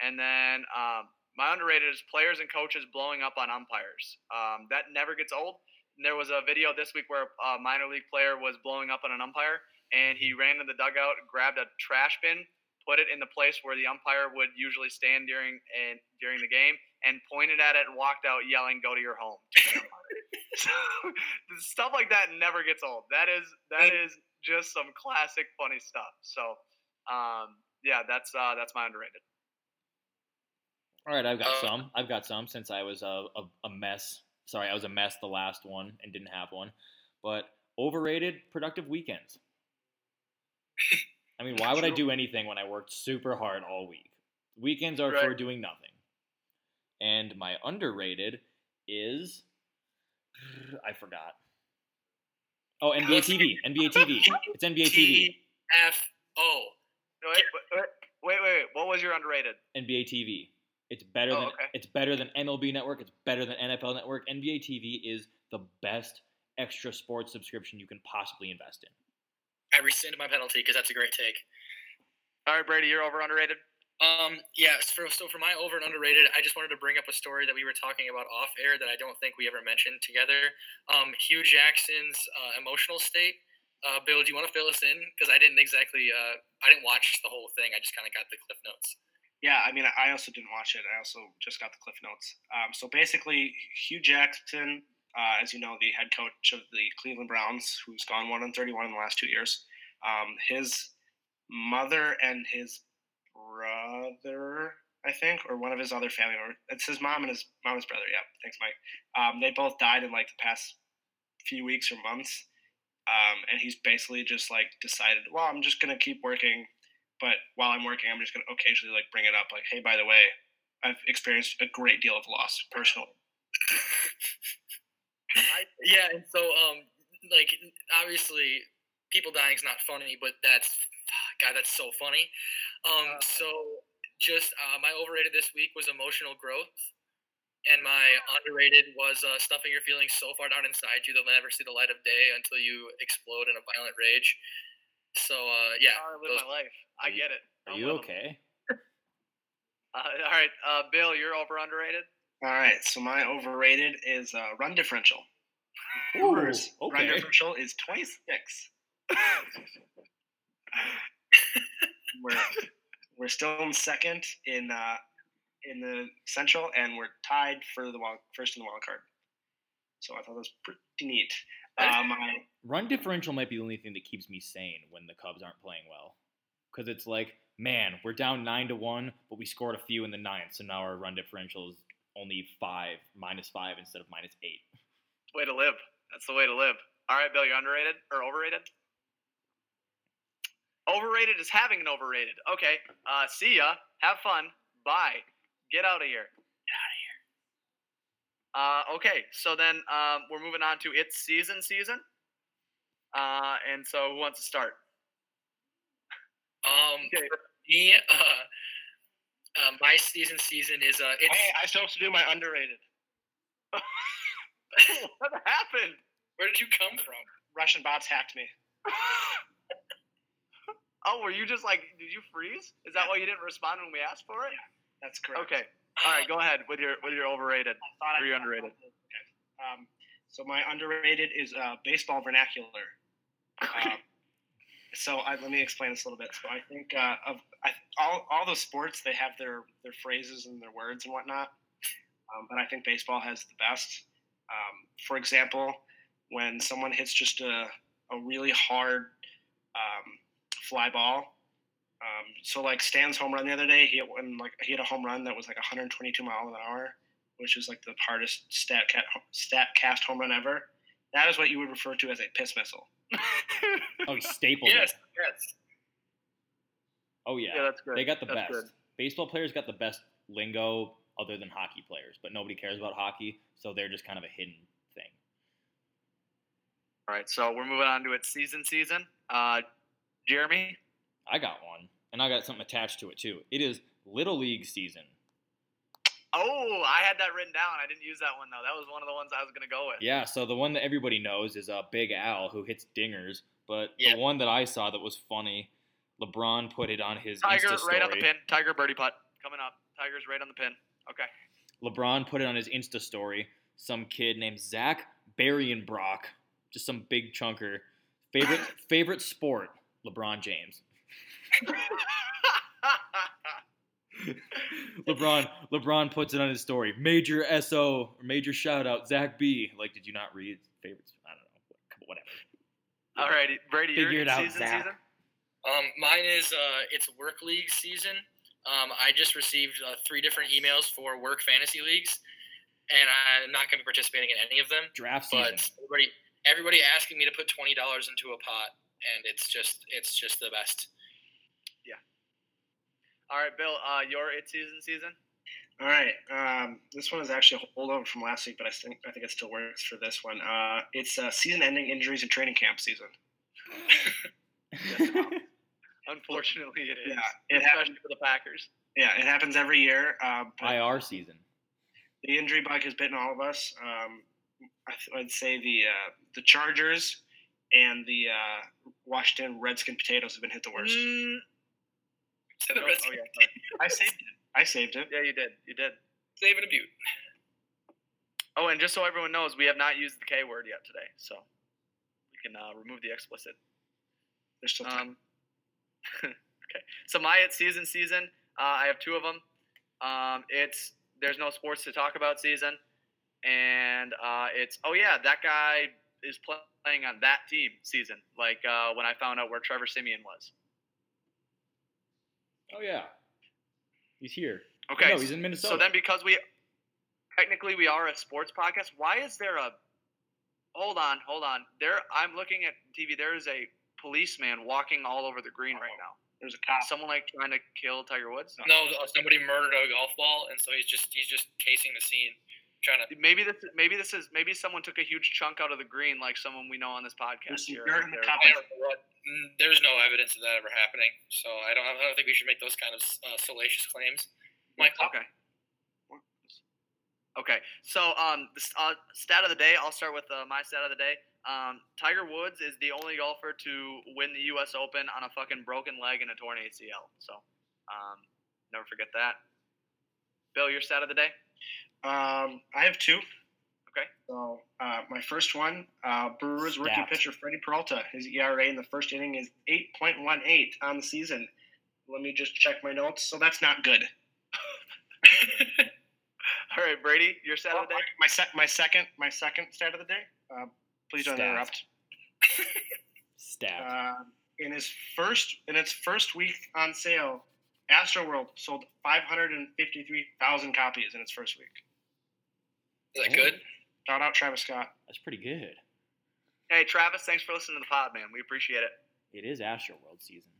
and then um, my underrated is players and coaches blowing up on umpires. Um, that never gets old. And there was a video this week where a minor league player was blowing up on an umpire, and he ran to the dugout, grabbed a trash bin, put it in the place where the umpire would usually stand during and during the game, and pointed at it and walked out yelling, "Go to your home." To the so stuff like that never gets old. That is that is just some classic funny stuff. So um, yeah, that's uh, that's my underrated. All right, I've got Uh, some. I've got some since I was a, a, a mess. Sorry, I was a mess the last one and didn't have one. But overrated productive weekends. I mean, why would I do anything when I worked super hard all week? Weekends are for doing nothing. And my underrated is I forgot. Oh, NBA TV. NBA TV. It's NBA TV. F O. Wait, wait, wait, wait, wait. What was your underrated? NBA TV. It's better Oh, than okay. it's better than MLB Network. It's better than NFL Network. NBA TV is the best extra sports subscription you can possibly invest in. I rescind my penalty because that's a great take. All right, Brady, you're over underrated. Um, yes. For, so for my over and underrated, I just wanted to bring up a story that we were talking about off air that I don't think we ever mentioned together. Um, Hue Jackson's uh, emotional state. Uh, Bill, do you want to fill us in? Because I didn't exactly, uh, I didn't watch the whole thing. I just kind of got the cliff notes. Yeah, I mean, I also didn't watch it. I also just got the cliff notes. Um, so basically, Hue Jackson, uh, as you know, the head coach of the Cleveland Browns, who's gone one and thirty-one in the last two years. Um, his mother and his brother, I think, or one of his other family members. It's his mom and his mom's brother. Yeah, thanks, Mike. Um, they both died in like the past few weeks or months. Um, and he's basically just like decided, well, I'm just gonna keep working, but while I'm working, I'm just gonna occasionally like bring it up, like, hey, by the way, I've experienced a great deal of loss personally. I, yeah, and so um, like obviously, people dying is not funny, but that's God, that's so funny. Um, so just uh, my overrated this week was emotional growth, and my underrated was uh, stuffing your feelings so far down inside you they'll never see the light of day until you explode in a violent rage. So uh, yeah, I live those- my life. I you- get it. Are I'm you okay? Uh, all right, uh, Bill, you're over underrated. All right, so my overrated is uh, run differential. Ooh, Brewers run differential is 26. we're we're still in second in uh, in the Central, and we're tied for the wild, first in the wild card. So I thought that was pretty neat. Uh, my Run differential might be the only thing that keeps me sane when the Cubs aren't playing well. Because it's like, man, we're down nine to one, but we scored a few in the ninth, so now our run differential is only five, minus five instead of minus eight. Way to live. That's the way to live. All right, Bill, you're underrated or overrated? Overrated is having an overrated. Okay. Uh, see ya. Have fun. Bye. Get out of here. Get out of here. Uh, okay. So then um, we're moving on to its season season. Uh, and so who wants to start? Um, Okay. for me, uh, uh, my season season is uh, it's hey, I still have to do my underrated. what happened? where did you come from? Russian bots hacked me. oh, were you just like, did you freeze? Is that why you didn't respond when we asked for it? That's correct. Okay. All right, go ahead with your with your overrated. thought Or your underrated. Okay. Um, so my underrated is uh, baseball vernacular. Um, so I, let me explain this a little bit. So I think uh, of I, all all those sports they have their their phrases and their words and whatnot, um, but I think baseball has the best. Um, for example, when someone hits just a a really hard um, fly ball. Um, so like Stan's home run the other day, he hit one like he hit a home run that was like 122 miles an hour, which is like the hardest stat cat, Statcast home run ever. That is what you would refer to as a piss missile. Oh, he stapled Yes, it. yes. Oh, yeah. Yeah, that's good. They got the That's best. good. Baseball players got the best lingo other than hockey players, but nobody cares about hockey, so they're just kind of a hidden thing. All right, so we're moving on to its season season. Uh, Jeremy, I got one, and I got something attached to it too. It is Little League season. oh, I had that written down. I didn't use that one though. That was one of the ones I was gonna go with. Yeah, so the one that everybody knows is uh, Big Al, who hits dingers. But Yeah. the one that I saw that was funny, LeBron put it on his Tiger Insta right on the pin. Tiger birdie putt coming up. Tiger's right on the pin. Okay. LeBron put it on his Insta story. Some kid named Zach Barry and Brock, just some big chunker. Favorite favorite sport, LeBron James. LeBron LeBron puts it on his story. Major SO, major shout out, Zach B. Like, did you not read favorites? I don't know. Whatever. All righty, Brady, you're Figure it out, season Zach. season. Um, mine is uh, it's work league season. Um, I just received uh, three different emails for work fantasy leagues, and I'm not going to be participating in any of them. Draft But everybody, everybody asking me to put twenty dollars into a pot, and it's just, it's just the best. All right, Bill, uh, your it season season. All right. Um, this one is actually a holdover from last week, but I think I think it still works for this one. Uh, it's uh, season-ending injuries and training camp season. Unfortunately, it is. Yeah, it happens. especially for the Packers. Yeah, it happens every year. Uh, but IR season. the injury bug has bitten all of us. Um, I th- I'd say the uh, the Chargers and the uh, Washington Redskin potatoes have been hit the worst. Mm, Say the oh, rest. oh, yeah, sorry. I saved it. I saved it. yeah, you did. You did. Save and a butte. Oh, and just so everyone knows, we have not used the K word yet today, so we can uh, remove the explicit. There's still time. Um, okay. So my it's season season. Uh, I have two of them. Um, it's there's no sports to talk about season, and uh, it's oh yeah that guy is playing on that team season. Like uh, when I found out where Trevor Siemian was. Oh yeah, he's here. Okay. no, he's in Minnesota. So then, because we technically we are a sports podcast, why is there a? Hold on, hold on. There, I'm looking at TV. There is a policeman walking all over the green right now. There's a cop. Someone like trying to kill Tiger Woods. No, uh, somebody murdered a golf ball, and so he's just he's just casing the scene, trying to. Maybe this, maybe this is, maybe someone took a huge chunk out of the green, like someone we know on this podcast. There's here. dirt in the They're- cup. I don't know what. mm, There's no evidence of that ever happening, so I don't. I don't think we should make those kind of uh, salacious claims. Mike, Okay. Okay. So, um, the uh, stat of the day. I'll start with uh, my stat of the day. Um, Tiger Woods is the only golfer to win the U.S. Open on a fucking broken leg and a torn ACL. So, um, never forget that. Bill, your stat of the day. Um, I have two. Okay. So uh, my first one, uh, Brewers rookie pitcher Freddy Peralta. His ERA in the first inning is 8.18 on the season. Let me just check my notes. So that's not good. All right, Brady, your stat Oh, of the day. my sec- my second my second stat of the day. Uh, please don't Stat. interrupt. Stat. Uh, in his first in its first week on sale, Astroworld sold 553,000 copies in its first week. Is that good? Shout out Travis Scott. That's pretty good. Hey, Travis, thanks for listening to the pod, man. We appreciate it. It is Astro World season.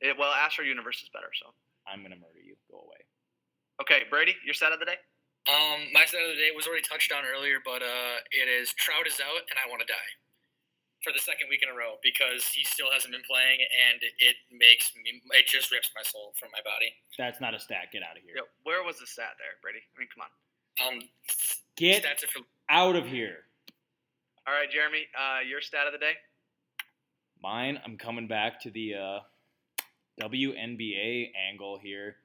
it well, Astro Universe is better. So, I'm gonna murder you. Go away. okay, Brady, your stat of the day. Um, my stat of the day was already touched on earlier, but uh, it is Trout is out and I want to die for the second week in a row because he still hasn't been playing and it makes me it just rips my soul from my body. That's not a stat. Get out of here. Yo, where was the stat there, Brady? I mean, come on. Um, Get stats are for out of here. All right, Jeremy, uh, your stat of the day. Mine, I'm coming back to the uh, WNBA angle here.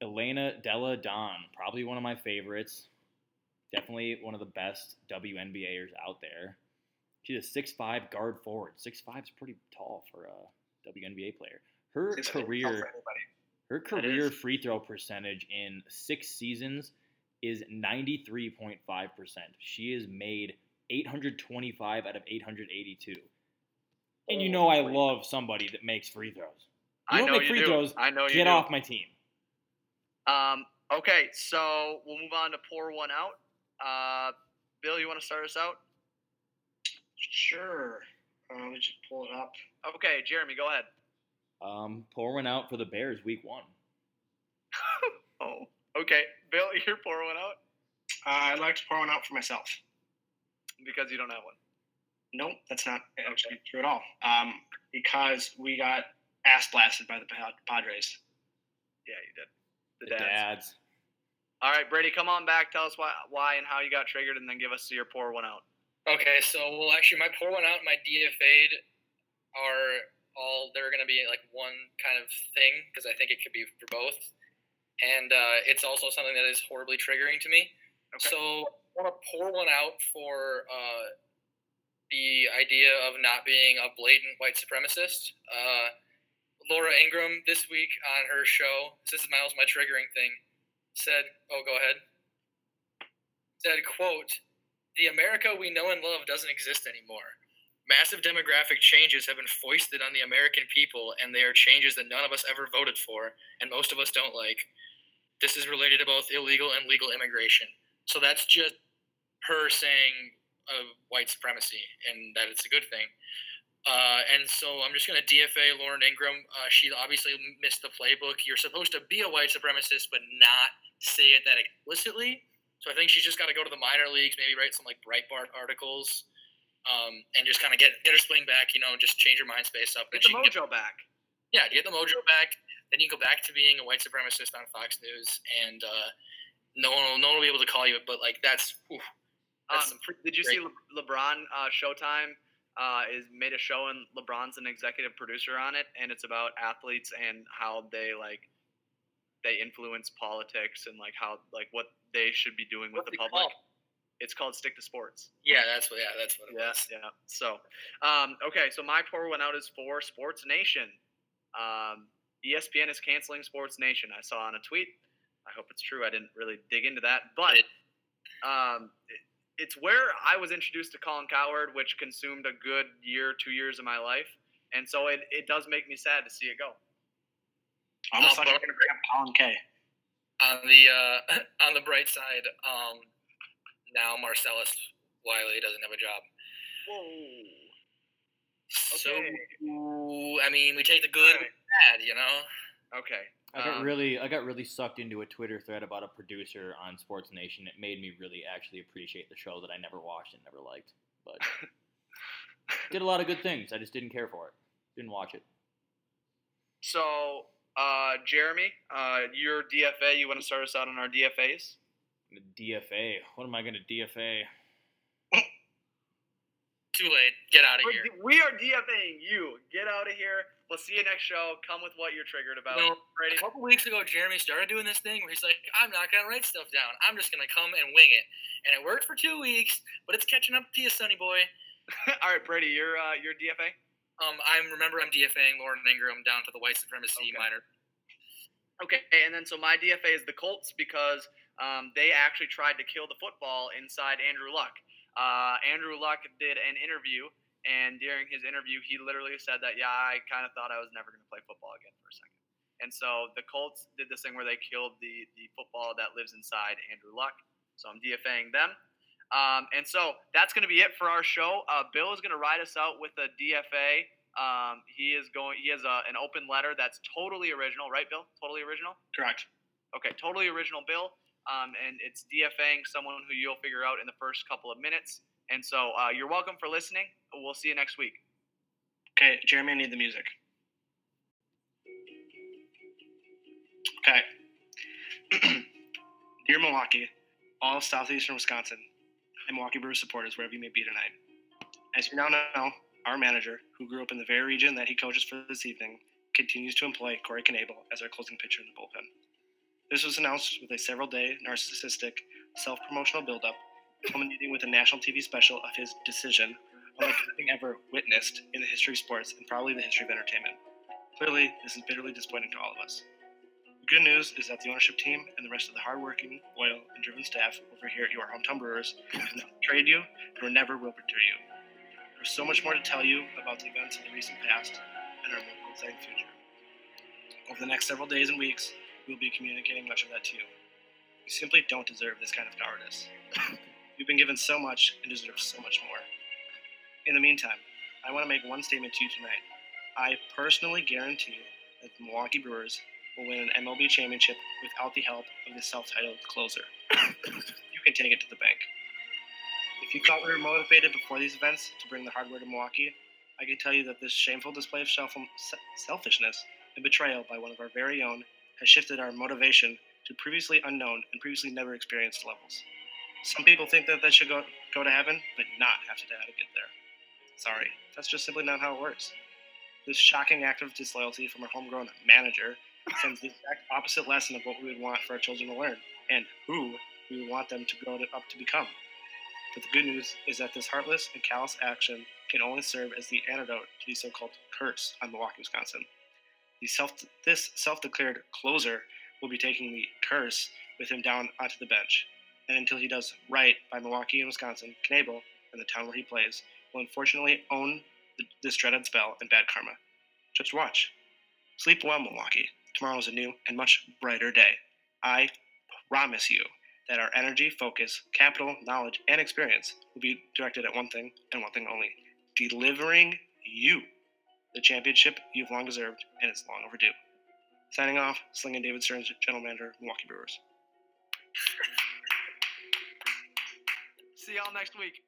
Elena Delle Donne, probably one of my favorites. Definitely one of the best WNBAers out there. She's a 6'5 guard forward. 6'5 is pretty tall for a WNBA player. Her career her career free throw percentage in six seasons is 93.5%. She has made 825 out of 882. And you know I love somebody that makes free throws. I don't know make you free do. throws, I know you Get do. off my team. Um, okay, so we'll move on to pour one out. Uh, Bill, you want to start us out? Sure. Uh, let me just pull it up. Okay, Jeremy, go ahead. Um, pour one out for the Bears week one. Oh, okay. Bill, you're pour one out Uh, I'd like to pour one out for myself. because you don't have one. Nope, that's not actually true at all. Um, because we got ass blasted by the Padres. Yeah, you did. The, The dads. dads. All right, Brady, come on back. Tell us why, why and how you got triggered, and then give us your pour one out. Okay, so well, actually, my pour one out, and my DFA'd are all they're going to be like one kind of thing because I think it could be for both, and uh, it's also something that is horribly triggering to me. Okay. So I want to pour one out for uh, the idea of not being a blatant white supremacist. Uh, Laura Ingraham this week on her show, this is my also my triggering thing, said, "Oh, go ahead." Said, "quote." The America we know and love doesn't exist anymore. Massive demographic changes have been foisted on the American people, and they are changes that none of us ever voted for, and most of us don't like. This is related to both illegal and legal immigration. So that's just her saying of white supremacy and that it's a good thing. Uh, and so I'm just going to DFA Lauren Ingraham. Uh, she obviously missed the playbook. You're supposed to be a white supremacist, but not say it that explicitly. So I think she's just got to go to the minor leagues, maybe write some like Breitbart articles, um, and just kind of get get her swing back. You know, just change her mind space up. Get the can get- mojo back. yeah, get the mojo back. Then you go back to being a white supremacist on Fox News, and uh, no one will no one will be able to call you. But like that's whew, That's Um, did you great- see Le- LeBron uh, Showtime uh, is made a show and LeBron's an executive producer on it, and it's about athletes and how they like they influence politics and like how like what they should be doing with the public. called? It's called Stick to Sports. Yeah, that's what. Yeah, that's what it Yeah, was. yeah. So, um, okay, so my pour went out is for Sports Nation. Um, ESPN is canceling Sports Nation. I saw on a tweet. I hope it's true. I didn't really dig into that, but um, it's where I was introduced to Colin Cowherd, which consumed a good year, two years of my life, and so it, it does make me sad to see it go. I almost Uh, thought you were going to bring up Colin K. On the uh, on the bright side, um, now Marcellus Wiley doesn't have a job. Whoa. So Okay. I mean, we take the good and the bad, you know. Okay. I got Um, really, I got really sucked into a Twitter thread about a producer on Sports Nation. It made me really actually appreciate the show that I never watched and never liked, but did a lot of good things. I just didn't care for it. Didn't watch it. So, uh, Jeremy, uh, your DFA. You want to start us out on our DFAs? The DFA. What am I going to DFA? Too late. Get out of We're here. We are DFAing you. Get out of here. We'll see you next show. Come with what you're triggered about. No. A couple weeks ago, Jeremy started doing this thing where he's like, "I'm not gonna write stuff down. I'm just gonna come and wing it." And it worked for two weeks, but it's catching up to you, Sonny boy. All right, Brady, your uh, your DFA. Um, I'm remember I'm DFAing Lauren Ingraham down to the white supremacy Okay. minor. Okay, and then so my DFA is the Colts because um, they actually tried to kill the football inside Andrew Luck. Uh, Andrew Luck did an interview, and during his interview, he literally said that, yeah, I kind of thought I was never going to play football again for a second. And so the Colts did this thing where they killed the the football that lives inside Andrew Luck. So I'm DFAing them. Um, and so that's going to be it for our show. Uh, Bill is going to ride us out with a DFA. Um, he is going. He has a, an open letter that's totally original, right, Bill? Totally original. Correct. Okay, totally original Bill. Um, and it's DFAing someone who you'll figure out in the first couple of minutes. And so uh, you're welcome for listening. We'll see you next week. Okay, Jeremy, I need the music. Okay. Dear Milwaukee, all of southeastern Wisconsin, and Milwaukee Brewers supporters, wherever you may be tonight. As you now know, our manager, who grew up in the very region that he coaches for this evening, continues to employ Corey Knebel as our closing pitcher in the bullpen. This was announced with a several day narcissistic, self promotional buildup, culminating with a national TV special of his decision unlike anything ever witnessed in the history of sports and probably the history of entertainment. Clearly, this is bitterly disappointing to all of us. The good news is that the ownership team and the rest of the hardworking, loyal, and driven staff over here at your hometown Brewers have not betrayed you nor never will betray you. There's so much more to tell you about the events of the recent past and our more exciting future. Over the next several days and weeks, we will be communicating much of that to you. You simply don't deserve this kind of cowardice. You've been given so much and deserve so much more. In the meantime, I want to make one statement to you tonight. I personally guarantee that the Milwaukee Brewers will win an MLB championship without the help of the self-titled closer. you can take it to the bank. If you thought we were motivated before these events to bring the hardware to Milwaukee, I can tell you that this shameful display of selfishness and betrayal by one of our very own has shifted our motivation to previously unknown and previously never experienced levels. Some people think that they should go, go to heaven, but not have to die to get there. Sorry, that's just simply not how it works. This shocking act of disloyalty from our homegrown manager sends the exact opposite lesson of what we would want for our children to learn and who we would want them to grow up to become. But the good news is that this heartless and callous action can only serve as the antidote to the so-called curse on Milwaukee, Wisconsin. The self, this self-declared closer will be taking the curse with him down onto the bench. And until he does right by Milwaukee and Wisconsin, Knebel and the town where he plays will unfortunately own this dreaded spell and bad karma. Just watch. Sleep well, Milwaukee. Tomorrow is a new and much brighter day. I promise you that our energy, focus, capital, knowledge, and experience will be directed at one thing and one thing only delivering you the championship you've long deserved and it's long overdue. Signing off, Sling and David Stearns, General Manager, Milwaukee Brewers. See y'all next week.